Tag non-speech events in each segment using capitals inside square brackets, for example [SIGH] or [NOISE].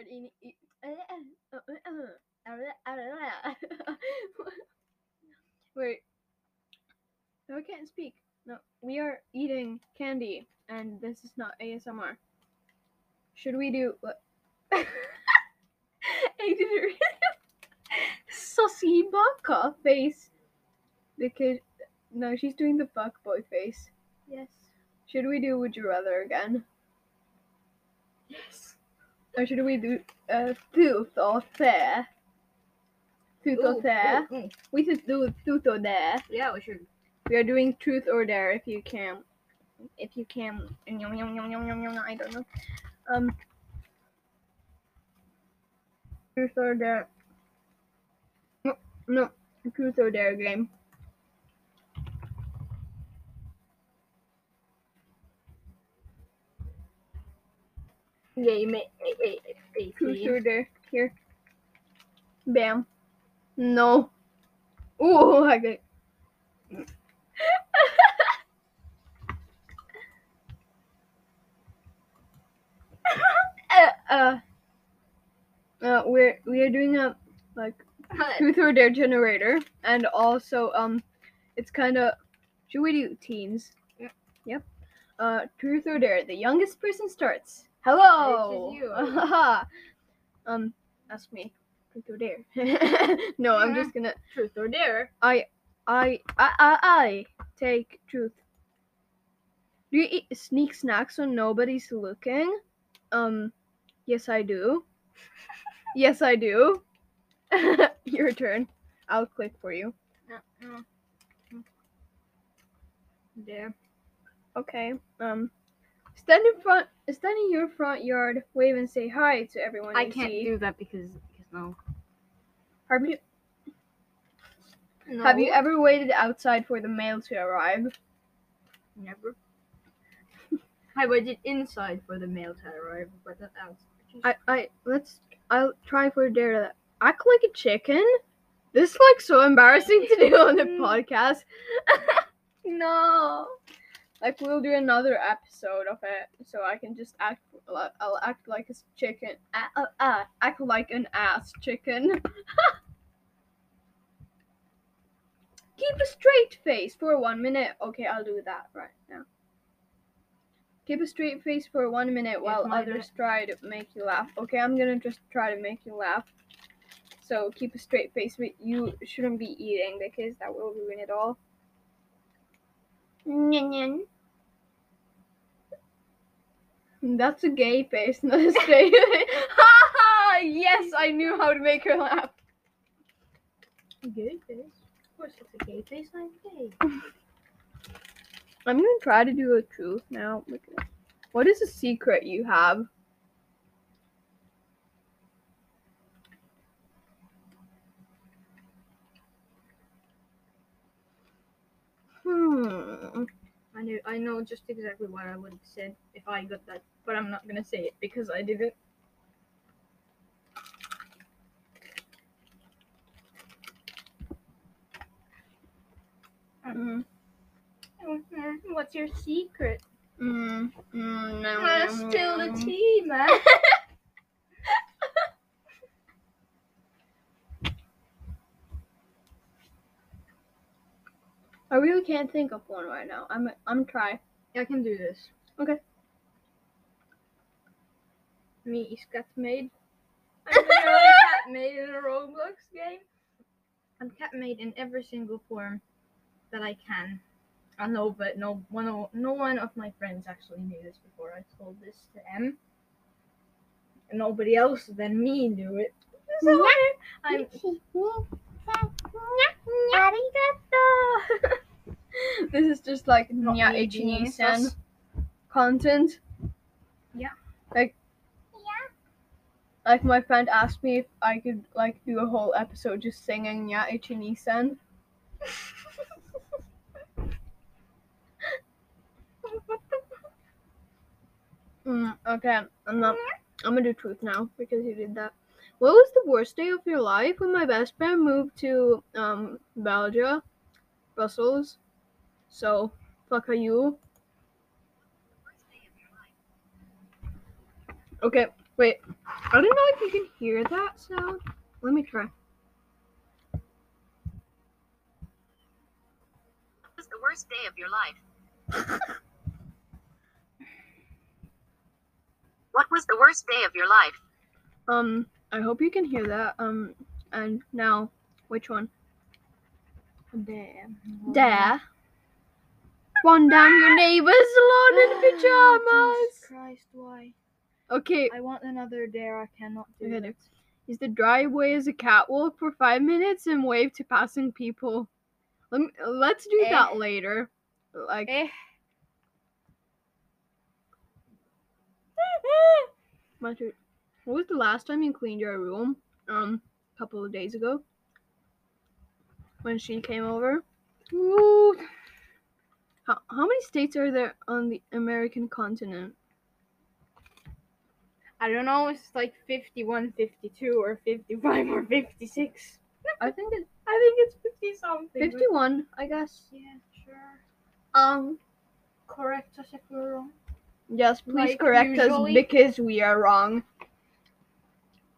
Eating. eat- eh, eh, eh, uh, uh, [LAUGHS] Wait. No, I can't speak. No, we are eating candy, and this is not ASMR. Should we do what? [LAUGHS] I did it. [LAUGHS] Sussy baka face. Because no, she's doing the fuck boy face. Yes. Should we do would you rather again? Yes. Or should we do uh, truth or fair? Truth or fair? We should do truth or dare. Yeah, we should. We are doing truth or dare if you can. If you can. I don't know. Um. Truth or dare. No, no. Truth or dare game. Game. eh, eh, eh, eh, Truth eh. or dare. Here. Bam. No. Ooh, [LAUGHS] I got. [LAUGHS] uh, uh, uh, we're we are doing a like truth or dare generator, and also um, it's kind of should we do teens? Yep. Yep. Uh, truth or dare. The youngest person starts. Hello. Which is you. [LAUGHS] um, ask me. Truth or dare? [LAUGHS] no, I'm just gonna. Truth or dare? I, I, I, I, I take truth. Do you eat sneak snacks when nobody's looking? Um, yes, I do. [LAUGHS] yes, I do. Your turn. I'll click for you. No. Okay. Um, stand in front. Stand in your front yard. Wave and say hi to everyone I you can't see. do that because because no. Have you no. Have you ever waited outside for the mail to arrive? Never. [LAUGHS] I waited inside for the mail to arrive, but not outside. I, I let's I'll try for dare to Act like a chicken. This is like so embarrassing to do on the [LAUGHS] podcast. [LAUGHS] no. Like we'll do another episode of it, so I can just act. I'll act like a chicken. Uh, uh, act like an ass chicken. [LAUGHS] Keep a straight face for one minute. Okay, I'll do that right now. Keep a straight face for one minute while others try to make you laugh. Okay, I'm gonna just try to make you laugh. So keep a straight face. but You shouldn't be eating because that will ruin it all. Nyan, nyan. That's a gay face, [LAUGHS] not a straight face. Ha ha! Yes, I knew how to make her laugh. A gay face. Of course, it's a gay face. I'm gay. I'm gonna try to do a truth now. Look at it. What is a secret you have? Hmm. I know. I know just exactly what I would have said if I got that, but I'm not gonna say it because I didn't. Mm, What's your secret? mm, mm, no, Uh, no, spill the tea, man. I really can't think of one right now. I'm I'm try. I can do this. Okay. Me is cat made. [LAUGHS] I'm literally cat made in a Roblox game. I'm cat made in every single form that I can. I know, but no one, o- no one of my friends actually knew this before I told this to them. And nobody else than me knew it. So I'm. [LAUGHS] this is just like Not being Ichini-san content. Yeah. Like like my friend asked me if I could like do a whole episode just singing Nya Ichini-san. [LAUGHS] Mm, okay, I'm not. I'm gonna do truth now because you did that. What was the worst day of your life when my best friend moved to um Belgium, Brussels? So fuck are you? Okay, Wait, I don't know if you can hear that sound. Let me try. was the worst day of your life? [LAUGHS] What was the worst day of your life? Um, I hope you can hear that. Um, and now, which one? Damn. There. One down your neighbor's lawn in [GASPS] Jesus pajamas. Christ, why? Okay, I want another dare. I cannot do Okay, it. use the driveway as a catwalk for five minutes and wave to passing people. Let me, let's do Eh. that later. Like, Eh. [LAUGHS] What was the last time you cleaned your room? Um, a couple of days ago. When she came over. Ooh. How, how many states are there on the American continent? I don't know. It's like 51, 52, or 55, or 56. I think it's [LAUGHS] I think it's 50 something. 51, I guess. Yeah, sure. Um, Correct us if we're wrong. yes, please Like correct usually? us because we are wrong.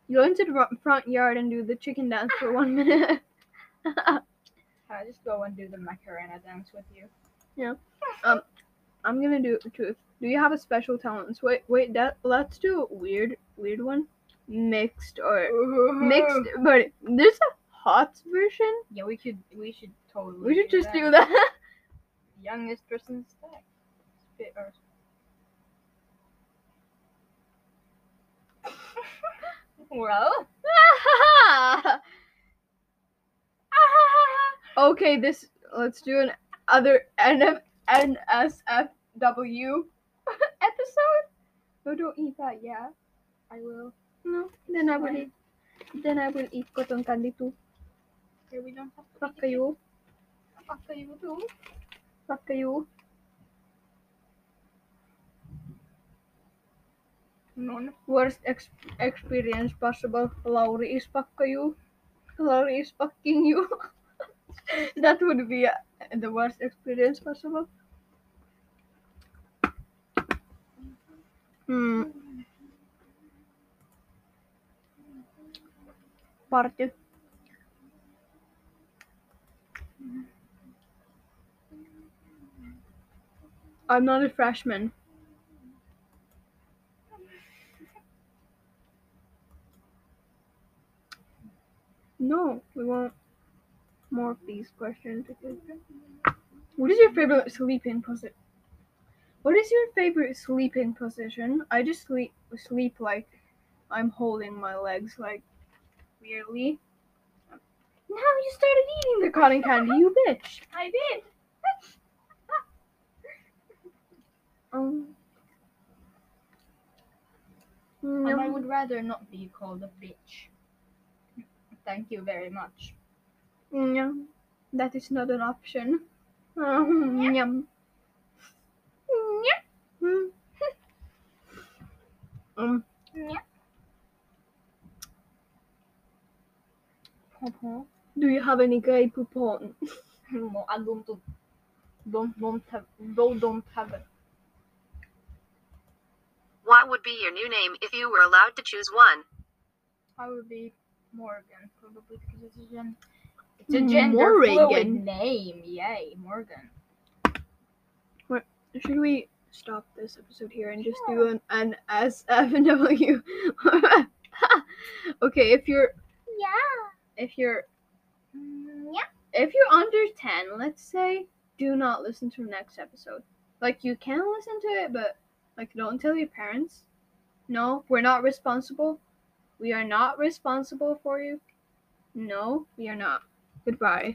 You go into the front yard and do the chicken dance for one [LAUGHS] minute. [LAUGHS] I'll just go and do the Macarena dance with you. Um, I'm gonna do it too. Do you have a special talent? Wait, wait, that let's do a weird, weird one. Mixed or mixed, [LAUGHS] but there's a hot version. Yeah, we could. We should totally. We should just do that. [LAUGHS] Youngest person stack. Spit or. [LAUGHS] well. okay, this let's do an other NF, NSFW [LAUGHS] episode. No, don't eat that. Yeah, I will. no. Then I will eat. Then I will eat cotton candy too. Okay, we don't have to. Fuck you. Fuck you too. Fuck you. None. Worst ex- experience possible. Laurie is fuck you. Laurie is fucking you. [LAUGHS] [LAUGHS] that would be uh, the worst experience possible. Hmm. Party. I'm not a freshman. No, we want more of these questions. What is your favorite sleeping position? What is your favorite sleeping position? I just sleep sleep like I'm holding my legs like weirdly. Now you started eating the cotton candy, you bitch. I did. [LAUGHS] Um. And I would rather not be called a bitch. Thank you very much. Yum. That is not an option. Um, yum. Yum. [LAUGHS] um, Uh-huh. do you have any gay poupon? [LAUGHS] No, I don't. do- Don't don't have. Don't don't have it. What would be your new name if you were allowed to choose one? I would be Morgan probably because it's a gen. It's a gender Morrigan. fluid name. Yay, Morgan. Should we stop this episode here and just do an, an SFW? [LAUGHS] okay, if you're Yeah. if you're Mm, yeah. if you're under 10, let's say, do not listen to the next episode. Like, you can listen to it, but, like, don't tell your parents. No, we're not responsible. We are not responsible for you. No, we are not. Goodbye.